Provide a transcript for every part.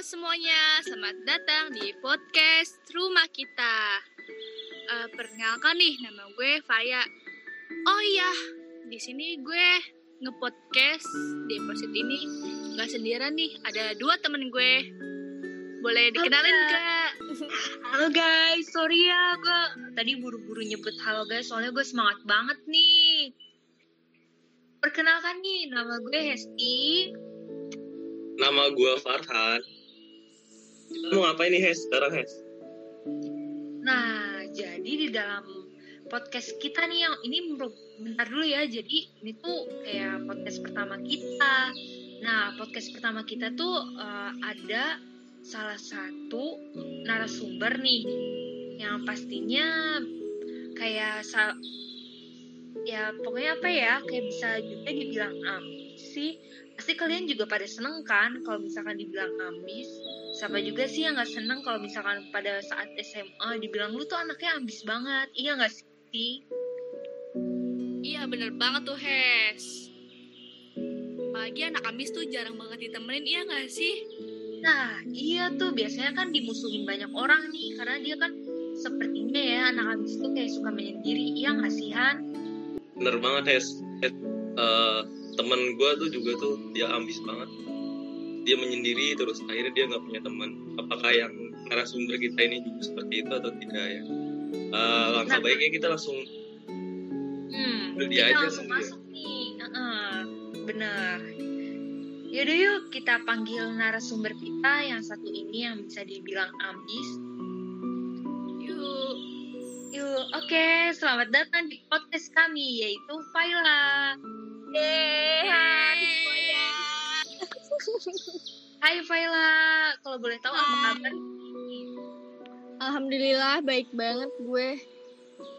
semuanya, selamat datang di podcast Rumah Kita. Uh, perkenalkan nih, nama gue Faya. Oh iya, di sini gue ngepodcast di episode ini nggak sendirian nih, ada dua temen gue. Boleh dikenalin gak? Halo guys, sorry ya gue tadi buru-buru nyebut halo guys, soalnya gue semangat banget nih. Perkenalkan nih, nama gue Hesti. Nama gue Farhan. Kita mau ngapain nih Hes sekarang Hes? Nah, jadi di dalam podcast kita nih yang ini bentar dulu ya. Jadi ini tuh kayak podcast pertama kita. Nah, podcast pertama kita tuh uh, ada salah satu narasumber nih yang pastinya kayak sal ya pokoknya apa ya kayak bisa juga dibilang ambis sih pasti kalian juga pada seneng kan kalau misalkan dibilang ambis siapa juga sih yang nggak seneng kalau misalkan pada saat SMA dibilang lu tuh anaknya ambis banget. Iya nggak sih? Iya bener banget tuh Hes. Pagi anak ambis tuh jarang banget ditemenin iya nggak sih? Nah iya tuh. Biasanya kan dimusuhin banyak orang nih karena dia kan sepertinya ya anak ambis tuh kayak suka menyendiri iya nggak sih Han? Bener banget Hes. Uh, temen gue tuh juga tuh dia ambis banget dia menyendiri terus akhirnya dia nggak punya teman apakah yang narasumber kita ini juga seperti itu atau tidak ya uh, langkah nah, baiknya kita langsung hmm, dia aja langsung masuk nih uh -uh, bener Yaudah yuk kita panggil narasumber kita yang satu ini yang bisa dibilang ambis. Yuk. Yuk, oke. Okay. Selamat datang di podcast kami yaitu Faila. Yeay, hai. Hai Faila, kalau boleh tahu apa kabar? Alhamdulillah baik banget gue.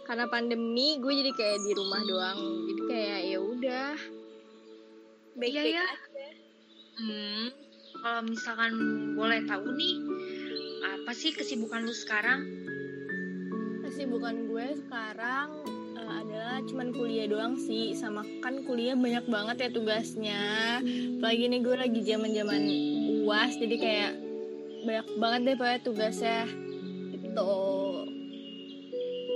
Karena pandemi, gue jadi kayak di rumah doang. Jadi kayak ya udah. Baik ya, ya. Hmm, kalau misalkan boleh tahu nih, apa sih kesibukan lu sekarang? Kesibukan gue sekarang adalah cuman kuliah doang sih. Sama kan kuliah banyak banget ya tugasnya. Apalagi nih gue lagi zaman zaman uas jadi kayak banyak banget deh pokoknya tugasnya. Itu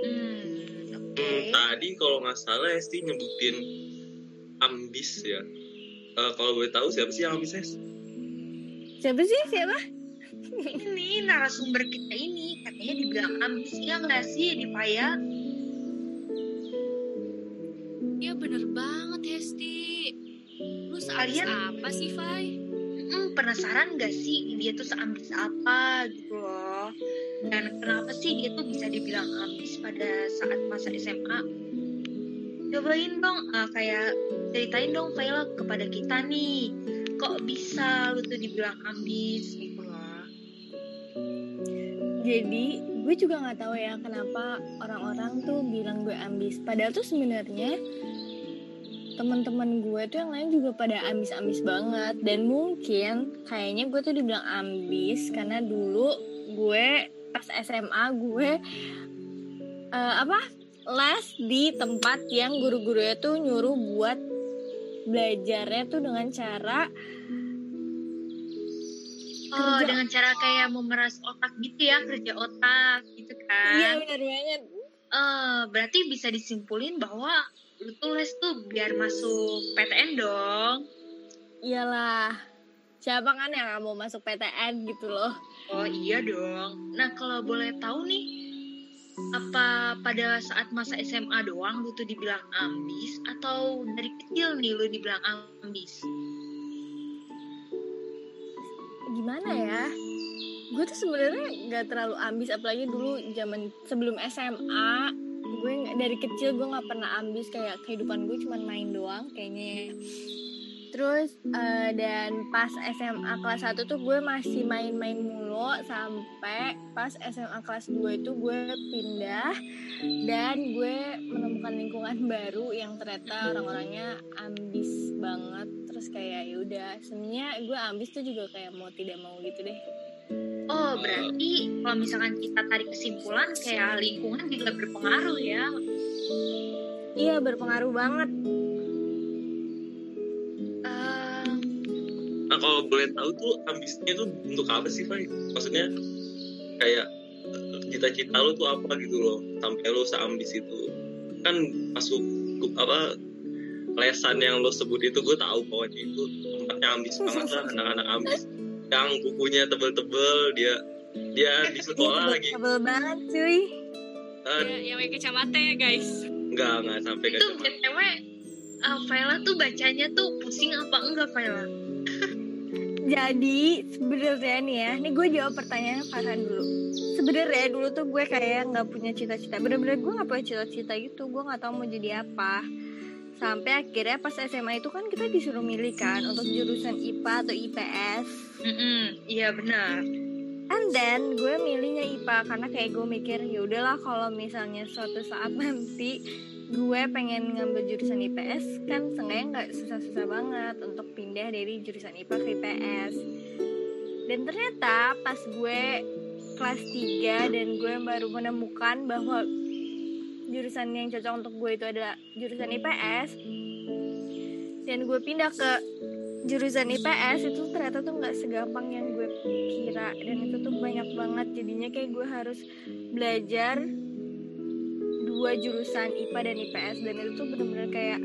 hmm, okay. hmm, tadi kalau nggak salah Esti nyebutin ambis ya. Uh, kalau gue tahu siapa sih yang ambis es siapa sih? Siapa? Ini narasumber kita ini katanya dibilang ambis ya nggak sih? Di Paya bener banget Hesti. Lu seambis apa sih, Fai? Hmm, penasaran gak sih dia tuh seambis apa gitu loh. Dan kenapa sih dia tuh bisa dibilang ambis pada saat masa SMA? Cobain dong, uh, kayak ceritain dong Faila kepada kita nih. Kok bisa lu tuh dibilang ambis gitu loh. Jadi gue juga nggak tahu ya kenapa orang-orang tuh bilang gue ambis padahal tuh sebenarnya teman-teman gue tuh yang lain juga pada ambis-ambis banget dan mungkin kayaknya gue tuh dibilang ambis karena dulu gue pas SMA gue uh, apa les di tempat yang guru-gurunya tuh nyuruh buat belajarnya tuh dengan cara Oh, kerja. dengan cara kayak memeras otak gitu ya, kerja otak gitu kan. Iya, benar banget. Uh, berarti bisa disimpulin bahwa lu tulis tuh biar masuk PTN dong. Iyalah. Siapa kan yang gak mau masuk PTN gitu loh. Oh iya dong. Nah kalau boleh tahu nih apa pada saat masa SMA doang lu tuh dibilang ambis atau dari kecil nih lu dibilang ambis? Gimana ya? Gue tuh sebenarnya nggak terlalu ambis apalagi dulu zaman sebelum SMA gue dari kecil gue nggak pernah ambis kayak kehidupan gue cuma main doang kayaknya terus uh, dan pas SMA kelas 1 tuh gue masih main-main mulu sampai pas SMA kelas 2 itu gue pindah dan gue menemukan lingkungan baru yang ternyata orang-orangnya ambis banget. Terus kayak ya udah. Sebenarnya gue ambis tuh juga kayak mau tidak mau gitu deh Oh, berarti kalau misalkan kita tarik kesimpulan kayak lingkungan juga berpengaruh ya. Iya, berpengaruh banget. Uh, nah kalau boleh tahu tuh ambisinya tuh untuk apa sih Fai? maksudnya kayak eh, cita-cita lu tuh apa gitu loh sampai lu seambis itu kan masuk apa lesan yang lo sebut itu gue tahu pokoknya itu tempatnya ambis banget lah anak-anak ambis yang bukunya tebel-tebel dia dia di sekolah lagi Tebel banget cuy. eh, Ya, yang pakai kacamata ya guys. nggak nggak sampai ke Itu BTW uh, Vela tuh bacanya tuh pusing apa enggak Vela? Jadi sebenarnya nih ya, nih gue jawab pertanyaan Farhan dulu. Sebenarnya dulu tuh gue kayak nggak punya cita-cita. Bener-bener gue nggak punya cita-cita gitu. Gue nggak tahu mau jadi apa. Sampai akhirnya pas SMA itu kan kita disuruh milih kan untuk jurusan IPA atau IPS. Iya benar. And then gue milihnya IPA karena kayak gue mikir ya udahlah kalau misalnya suatu saat nanti gue pengen ngambil jurusan IPS kan seenggaknya nggak susah-susah banget untuk pindah dari jurusan IPA ke IPS. Dan ternyata pas gue kelas 3 dan gue baru menemukan bahwa jurusan yang cocok untuk gue itu adalah jurusan IPS dan gue pindah ke jurusan IPS itu ternyata tuh nggak segampang yang gue kira. Dan itu tuh banyak banget. Jadinya kayak gue harus belajar dua jurusan IPA dan IPS dan itu tuh bener-bener kayak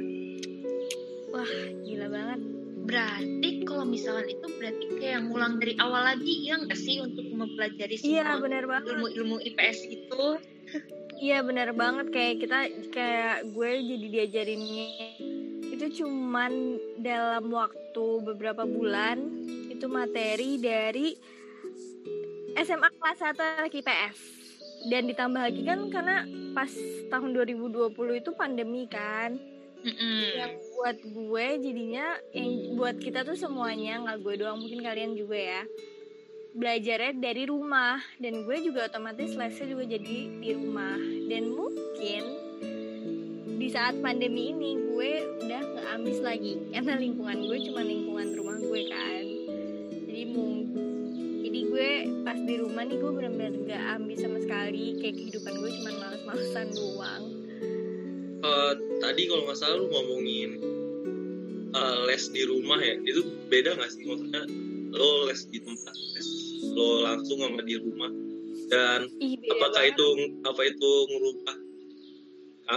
wah gila banget. Berarti kalau misalkan itu berarti kayak ngulang dari awal lagi ya nggak sih untuk mempelajari iya semua bener banget. ilmu-ilmu IPS itu? Iya bener banget. Kayak kita kayak gue jadi diajarinnya itu cuman dalam waktu beberapa bulan itu materi dari SMA kelas 1 anak IPS dan ditambah lagi kan karena pas tahun 2020 itu pandemi kan. Mm-mm. yang buat gue jadinya yang buat kita tuh semuanya nggak gue doang mungkin kalian juga ya belajarnya dari rumah. Dan gue juga otomatis lesnya juga jadi di rumah. Dan mungkin di saat pandemi ini gue udah nggak ambis lagi. Karena lingkungan gue cuma lingkungan rumah gue kan. Jadi mungkin jadi gue pas di rumah nih gue benar-benar gak ambis sama sekali. Kayak kehidupan gue cuma males-malesan doang. Eh, tadi kalau nggak salah lu ngomongin eh, les di rumah ya. Itu beda nggak sih? Maksudnya lo les di tempat les lo langsung sama di rumah dan Ih, beda apakah banget. itu apa itu ngerubah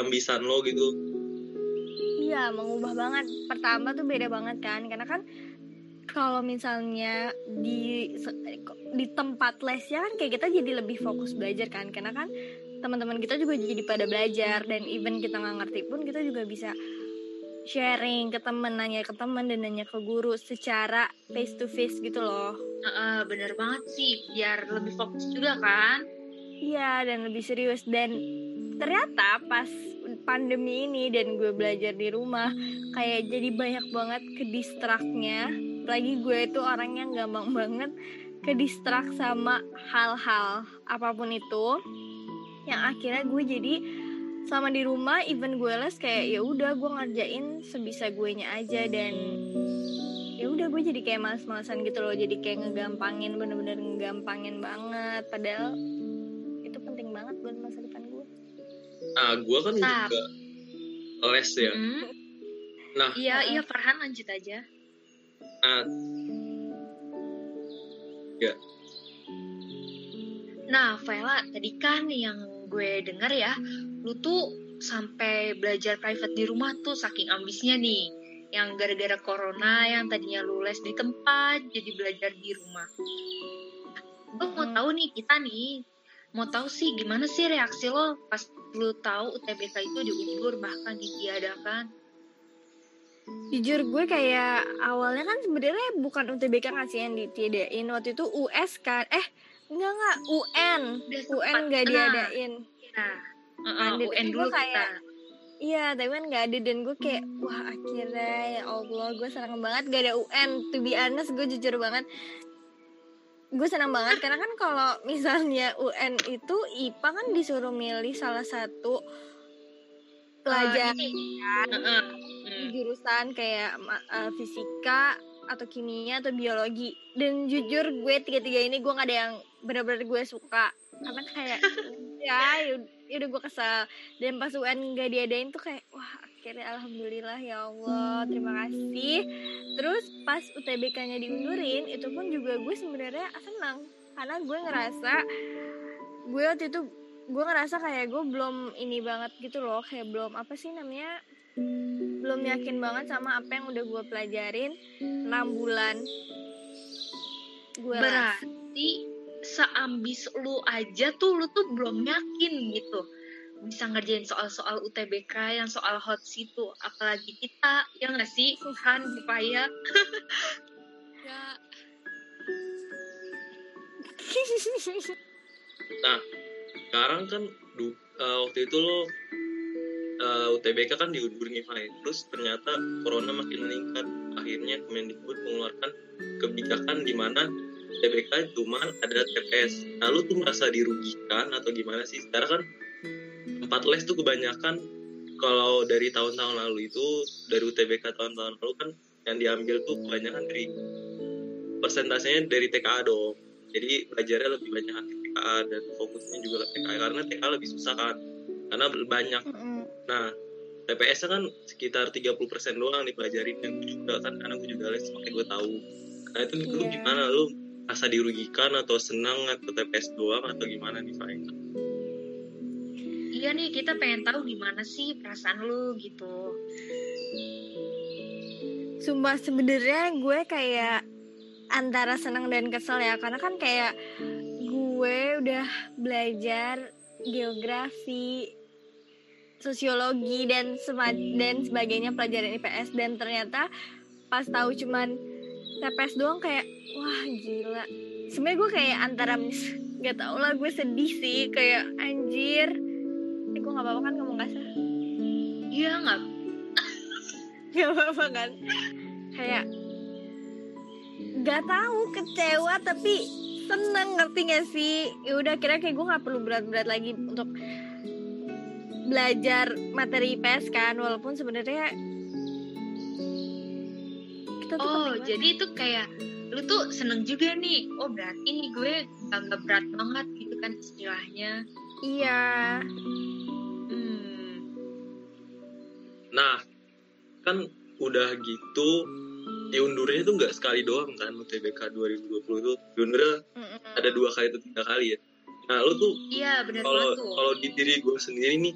ambisan lo gitu Iya, mengubah banget. Pertama tuh beda banget kan, karena kan kalau misalnya di di tempat lesnya kan kayak kita jadi lebih fokus belajar kan, karena kan teman-teman kita juga jadi pada belajar dan even kita nggak ngerti pun kita juga bisa sharing ke temen, nanya ke temen dan nanya ke guru secara face to face gitu loh. Heeh, bener banget sih, biar lebih fokus juga kan? Iya dan lebih serius dan ternyata pas pandemi ini dan gue belajar di rumah kayak jadi banyak banget ke distraknya lagi gue itu orang yang gampang banget ke distrak sama hal-hal apa pun itu yang akhirnya gue jadi selama di rumah even gue les kayak ya udah gue ngerjain sebisa gue nya aja. Dan ya udah gue jadi kayak males-malesan gitu loh. Jadi kayak ngegampangin bener-bener ngegampangin banget. Padahal itu penting banget buat masa depan gue nah gue kan Nah. juga les ya. Hmm, nah Iya, iya Farhan lanjut aja. nah Nah, Vela, tadi kan yang gue denger ya, lu tuh sampai belajar private di rumah tuh saking ambisnya nih. Yang gara-gara corona yang tadinya lu les di tempat, jadi belajar di rumah. Gue mau tahu nih, kita nih, mau tahu sih gimana sih reaksi lo pas lu tahu UTBK itu diundur bahkan ditiadakan. jujur gue kayak awalnya kan sebenarnya bukan UTBK nggak sih yang ditiadain waktu itu US kan eh enggak enggak UN Udah UN sempat. nggak Nah, diadain Nah, uh-uh, Kan, UN dulu kayak- kita. Iya, tapi kan gak ada dan gue kayak wah akhirnya ya Allah gue senang banget gak ada UN. To be honest gue jujur banget gue senang banget karena kan kalau misalnya UN itu IPA kan disuruh milih salah satu pelajaran Uh. Hmm. jurusan kayak eh, fisika atau kimia atau biologi dan jujur gue tiga-tiga ini gue gak ada yang benar-benar gue suka karena kayak ya ya udah gue kesel. Dan pas UN gak diadain tuh kayak wah akhirnya alhamdulillah ya Allah terima kasih. Terus pas UTBK-nya diundurin itu pun juga gue sebenarnya senang. Karena gue ngerasa gue waktu itu gue ngerasa kayak gue belum ini banget gitu loh. Kayak belum apa sih namanya belum yakin banget sama apa yang udah gue pelajarin. 6 bulan. Gue Berarti seambis lu aja tuh lu tuh belum yakin gitu. Bisa ngerjain soal-soal UTBK yang soal hot situ apalagi kita ya nggak sih? Han Bupaya ya. Nah, sekarang kan du- eh, waktu itu lo eh, UTBK kan diundur nih Fai. Terus ternyata corona makin meningkat. Akhirnya Kemendikbud mengeluarkan kebijakan di mana UTBK cuma ada TPS. Nah, lu tuh merasa dirugikan atau gimana sih? Sekarang kan tempat les tuh kebanyakan. Kalau dari tahun-tahun lalu itu dari UTBK tahun-tahun lalu kan yang diambil tuh kebanyakan dari persentasenya dari TKA dong. Jadi belajarnya lebih banyak TKA dan fokusnya juga ke TKA karena TKA lebih susah kan? Karena banyak. Nah TPS kan sekitar 30% doang dipelajarin yang gue juga kan karena gue juga les makanya gue tahu. Nah itu lu Iya. gimana? Lu rasa dirugikan atau senang atau TPS doang atau gimana nih Fai? iya nih kita pengen tahu gimana sih perasaan lu gitu Sumpah sebenarnya gue kayak antara senang dan kesel ya karena kan kayak gue udah belajar geografi, sosiologi dan sema- dan sebagainya pelajaran IPS dan ternyata pas tahu cuman TPS doang kayak wah gila. Sebenarnya gue kayak antara mis- nggak tau lah gue sedih sih kayak anjir. Eh, gue nggak apa-apa kan ngomong kasar. iya nggak Gak apa-apa kan Kayak Gak tahu kecewa tapi seneng ngerti gak sih ya udah kira kayak gue nggak perlu berat-berat lagi untuk belajar materi IPS kan walaupun sebenarnya kita tuh oh jadi itu kayak lu tuh seneng juga nih oh berarti nih gue nggak berat banget gitu kan istilahnya iya hmm. Nah, kan udah gitu diundurnya itu nggak sekali doang kan UTBK 2020 itu diundurnya Mm-mm. ada dua kali atau tiga kali ya. Nah, lu tuh iya benar kalau banget tuh kalau di diri gue sendiri nih,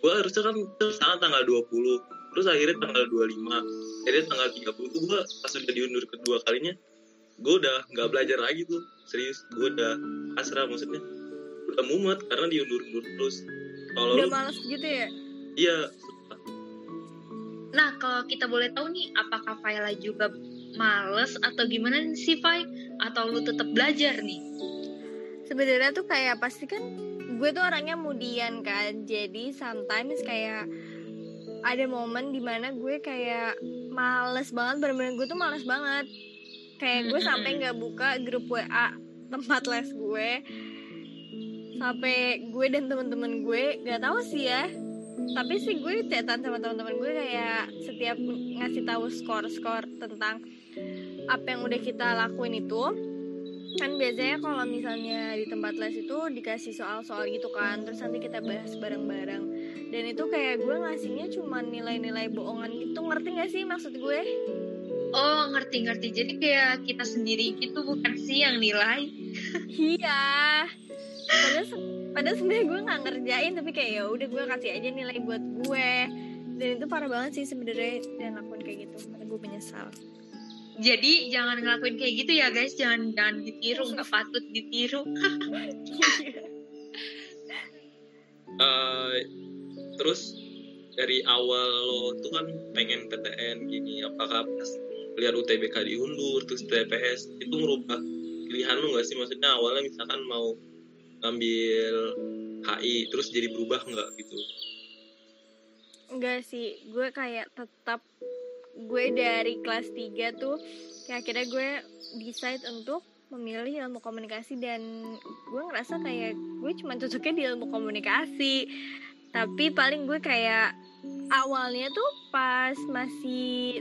gue harusnya kan misalkan tanggal 20, terus akhirnya tanggal 25, akhirnya tanggal 30 tuh gue pas udah diundur kedua kalinya, gue udah nggak belajar lagi tuh, serius, gue udah pasrah maksudnya, udah mumet karena diundur-undur terus. Kalau udah lu, males gitu ya iya, Nah, kalau kita boleh tahu nih, apakah Faila juga males atau gimana sih, Fai? Atau lu tetap belajar nih? sebenarnya tuh kayak pasti kan gue tuh orangnya mudian kan jadi sometimes kayak ada momen di mana gue kayak males banget bener-bener gue tuh males banget. Kayak gue sampai nggak buka grup WA tempat les gue. Sampai gue dan temen-temen gue nggak tahu sih ya. Tapi sih gue chatan sama teman-teman gue kayak setiap ngasih tahu skor-skor tentang apa yang udah kita lakuin itu. Kan biasanya kalau misalnya di tempat les itu dikasih soal-soal gitu kan terus nanti kita bahas bareng-bareng dan itu kayak gue ngasihnya cuma nilai-nilai bohongan gitu ngerti gak sih maksud gue Oh, ngerti-ngerti. Jadi kayak kita sendiri gitu, bukan sih yang nilai. iya padahal se- padahal sebenarnya gue nggak ngerjain tapi kayak ya udah gue kasih aja nilai buat gue dan itu parah banget sih sebenarnya dan lakuin kayak gitu karena gue menyesal Jadi jangan ngelakuin kayak gitu ya, guys. Jangan jangan ditiru, nggak patut ditiru. Eh, terus dari awal lo tuh kan pengen PTN gini apakah pas lihat UTBK diundur terus TPS itu merubah pilihan lo nggak sih? Maksudnya awalnya misalkan mau ngambil HI terus jadi berubah nggak gitu? Enggak sih, gue kayak tetap gue dari kelas 3 tuh kayak akhirnya gue decide untuk memilih ilmu komunikasi dan gue ngerasa kayak gue cuma cocoknya di ilmu komunikasi tapi paling gue kayak awalnya tuh pas masih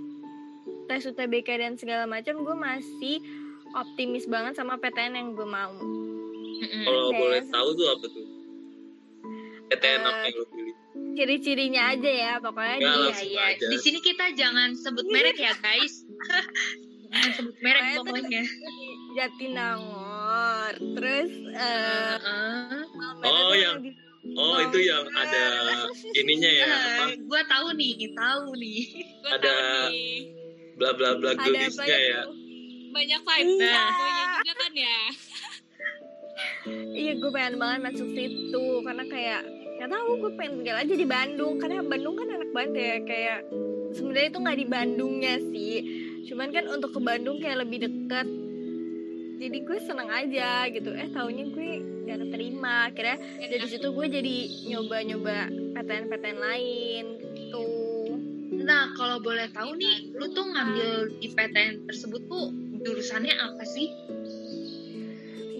tes UTBK dan segala macam gue masih optimis banget sama PTN yang gue mau Mm-mm. kalau Tes. boleh tahu tuh apa tuh PTN apa Eh, yang lo pilih ciri-cirinya aja ya pokoknya Nggak, dia aja. di sini kita jangan sebut merek ya guys. jangan sebut merek Pokoknya pokoknya. Jatinangor terus eh Heeh. Oh, yang Oh, itu yang ada ininya ya, apa? Eh, gua tahu nih, tahu nih. Gue Ada tahu nih. Bla bla bla gelisnya banyak ya. Banyak vibes Iya. nah. juga kan ya. Iya gue pengen banget masuk situ karena kayak nggak tahu gue pengen tinggal aja di Bandung karena Bandung kan enak banget ya kayak sebenarnya itu nggak di Bandungnya sih cuman kan untuk ke Bandung kayak lebih deket jadi gue seneng aja gitu eh taunya gue gak keterima. Akhirnya dari situ gue jadi nyoba-nyoba PTN-PTN lain gitu. Nah, kalau boleh tahu nih, lu tuh ngambil di PTN tersebut tuh jurusannya apa sih?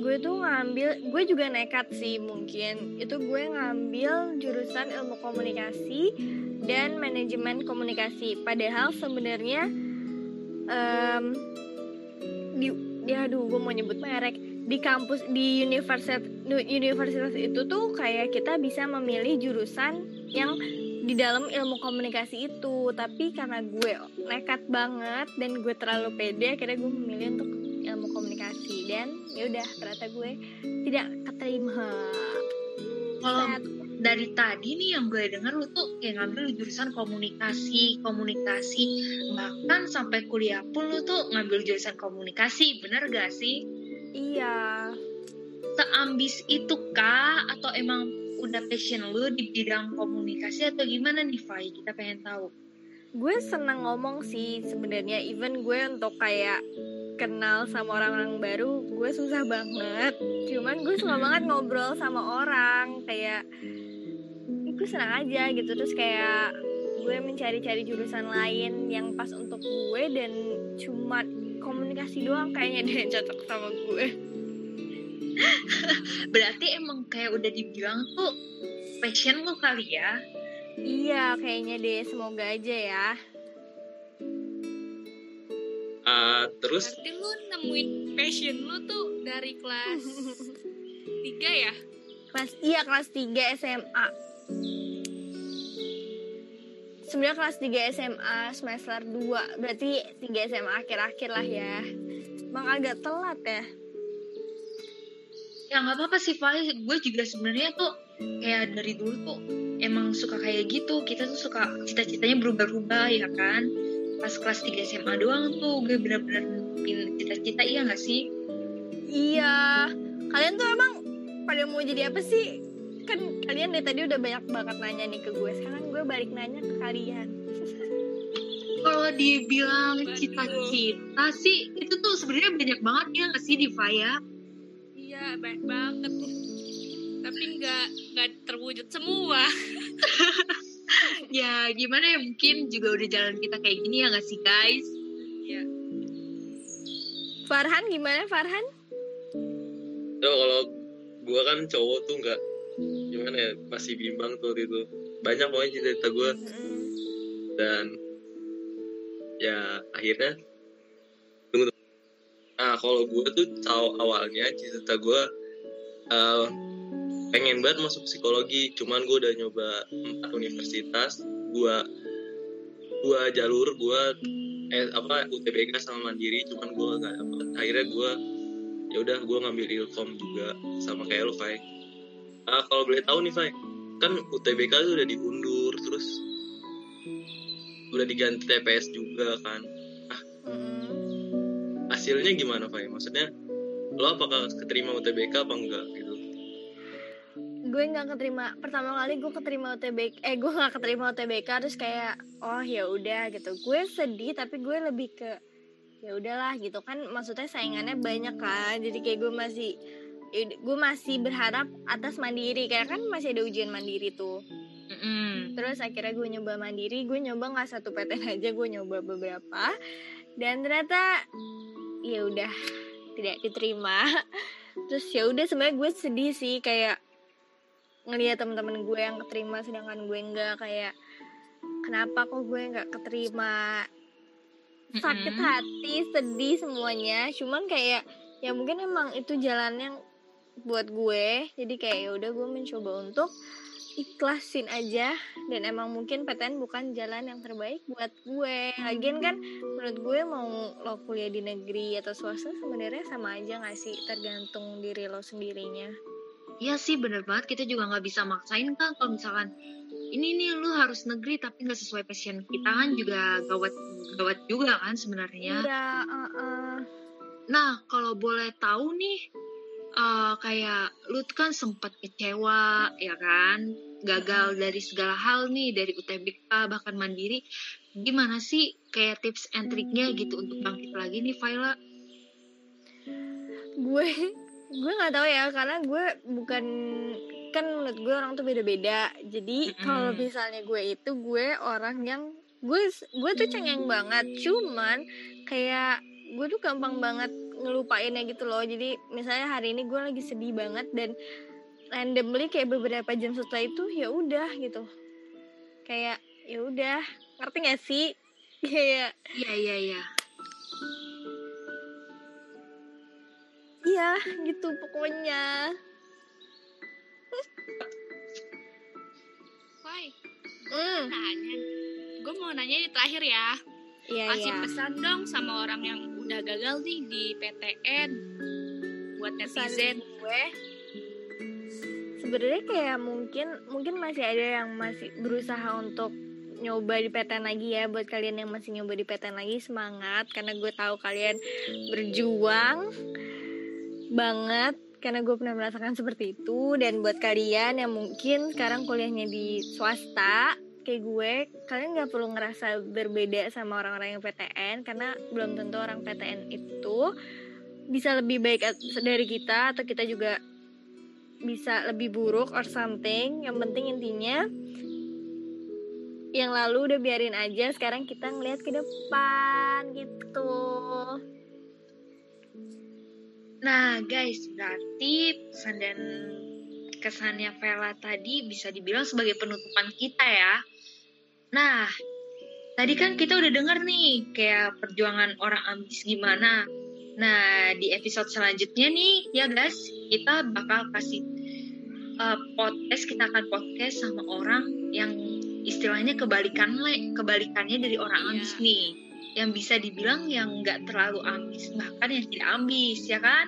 gue tuh ngambil gue juga nekat sih mungkin. Itu gue ngambil jurusan ilmu komunikasi dan manajemen komunikasi. Padahal sebenarnya em, di ya aduh gue mau nyebut merek di kampus di universitas universitas itu tuh kayak kita bisa memilih jurusan yang di dalam ilmu komunikasi itu tapi karena gue nekat banget dan gue terlalu pede akhirnya gue memilih untuk ilmu komunikasi dan ya udah ternyata gue tidak keterima Kalau dari tadi nih yang gue denger lu tuh kayak ngambil jurusan komunikasi, komunikasi. Bahkan sampai kuliah pun lu tuh ngambil jurusan komunikasi, bener gak sih? Iya Seambis itu kah? Atau emang udah passion lu di bidang komunikasi atau gimana nih, Fai? Kita pengen tahu. gue seneng ngomong sih sebenarnya even gue untuk kayak kenal sama orang-orang baru gue susah banget cuman gue suka banget ngobrol sama orang kayak gue senang aja gitu terus kayak gue mencari-cari jurusan lain yang pas untuk gue dan cuma komunikasi doang kayaknya dia yang cocok sama gue. Berarti emang kayak udah dibilang tuh passion lu kali ya? iya kayaknya deh. Semoga aja ya. Ah, terus? Berarti lu nemuin passion lu tuh dari kelas 3 ya? kelas iya kelas 3 SMA sebenarnya kelas 3 SMA semester 2 berarti 3 SMA akhir-akhir lah ya emang agak telat ya Ya nggak apa-apa sih, Fai. Gue juga sebenarnya tuh kayak dari dulu tuh emang suka kayak gitu. Kita tuh suka cita-citanya berubah-ubah ya kan. Pas kelas 3 SMA doang tuh gue bener-bener cita-cita iya nggak sih? iya kalian tuh emang pada mau jadi apa sih kan kalian dari tadi udah banyak banget nanya nih ke gue sekarang gue balik nanya ke kalian Kalau dibilang cita-cita sih itu tuh sebenarnya banyak banget ya nggak sih di Faya? Iya, banyak banget. Tapi nggak nggak terwujud semua. Ya gimana ya mungkin juga udah jalan kita kayak gini ya nggak sih guys? Farhan gimana Farhan ya, kalau gua kan cowok tuh nggak gimana ya masih bimbang tuh itu. Banyak pokoknya cita-cita gue dan ya akhirnya tunggu tunggu. nah kalau gue tuh tahu awalnya cita-cita gue eh, pengen banget masuk psikologi. Cuman gue udah nyoba empat universitas. Dua dua jalur gue eh apa UTBK sama mandiri. Cuman gue nggak akhirnya gue ya udah gue ngambil ilkom juga. Sama kayak lo Fai Ah, kalau boleh tahu nih Fai kan UTBK tuh udah diundur terus udah diganti TPS juga kan. Hasilnya gimana Fai? Maksudnya lo apakah keterima UTBK apa enggak gitu? Gue nggak keterima. Pertama kali gue keterima UTBK eh gue nggak keterima UTBK terus kayak oh ya udah gitu. Gue sedih tapi gue lebih ke ya udahlah gitu. Kan maksudnya saingannya banyak kan jadi kayak gue masih gue masih berharap atas mandiri kayak kan masih ada ujian mandiri tuh. Mm-mm. terus akhirnya gue nyoba mandiri gue nyoba nggak satu PTN aja gue nyoba beberapa. Dan ternyata ya udah tidak diterima. Terus ya udah sebenarnya gue sedih sih kayak ngeliat teman-teman gue yang keterima sedangkan gue enggak kayak kenapa kok gue nggak keterima? Sakit hati sedih semuanya. Cuman kayak ya mungkin emang itu jalannya buat gue. Jadi kayak ya udah gue mencoba untuk ikhlasin aja. Dan emang mungkin PTN bukan jalan yang terbaik buat gue. Lagian kan menurut gue mau lo kuliah di negeri atau swasta sebenarnya sama aja gak sih? Tergantung diri lo sendirinya. Iya sih bener banget. Kita juga nggak bisa maksain kan kalau misalkan ini nih lu harus negeri tapi nggak sesuai passion kita kan juga gawat gawat juga kan sebenarnya. Iya, uh, uh. Nah kalau boleh tahu nih uh, kayak lu kan sempat kecewa ya kan? Gagal dari segala hal nih dari UTBK bahkan mandiri. Gimana sih kayak tips and triknya gitu untuk bangkit lagi nih Vaila? gue gue nggak tahu ya karena gue bukan kan menurut gue orang tuh beda-beda. Jadi Mm-mm. kalau misalnya gue itu gue orang yang gue gue tuh cengeng banget. Cuman kayak gue tuh gampang banget ngelupainnya gitu loh. Jadi misalnya hari ini gue lagi sedih banget dan randomly kayak beberapa jam setelah itu ya udah gitu. Kayak ya udah. Ngerti gak sih? Kayak Iya iya iya. iya gitu pokoknya. Woi, hmm. Nanya. Gue mau nanya di terakhir ya. Iya Kasih iya. pesan dong sama orang yang udah gagal nih di PTN buat netizen. gue sebenarnya kayak mungkin mungkin masih ada yang masih berusaha untuk nyoba di PTN lagi ya. Buat kalian yang masih nyoba di PTN lagi semangat. Karena gue tahu kalian berjuang banget. Karena gue pernah merasakan seperti itu. Dan buat kalian yang mungkin sekarang kuliahnya di swasta kayak gue kalian nggak perlu ngerasa berbeda sama orang-orang yang PTN karena belum tentu orang PTN itu bisa lebih baik dari kita atau kita juga bisa lebih buruk or something yang penting intinya yang lalu udah biarin aja sekarang kita ngelihat ke depan gitu Nah guys berarti pesan dan kesannya Vela tadi bisa dibilang sebagai penutupan kita ya. Nah tadi kan kita udah denger nih kayak perjuangan orang ambis gimana. Nah di episode selanjutnya nih ya guys kita bakal kasih uh, podcast kita akan podcast sama orang yang istilahnya kebalikan kebalikannya dari orang Iya. ambis nih yang bisa dibilang yang nggak terlalu ambis bahkan yang tidak ambis ya kan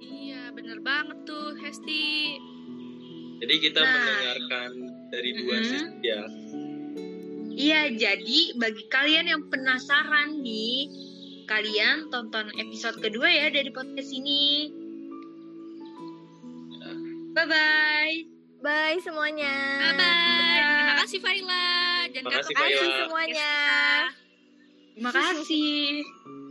Iya, bener banget tuh, Hesti. Jadi kita Nah. mendengarkan dari dua Mm-mm. sisi ya. Iya, jadi bagi kalian yang penasaran nih, kalian tonton episode kedua ya dari podcast ini. Bye bye. bye semuanya Bye-bye. Terima kasih, Faila. Jangan Makasih, kapok Faila. kasih ya. semuanya Terima kasih.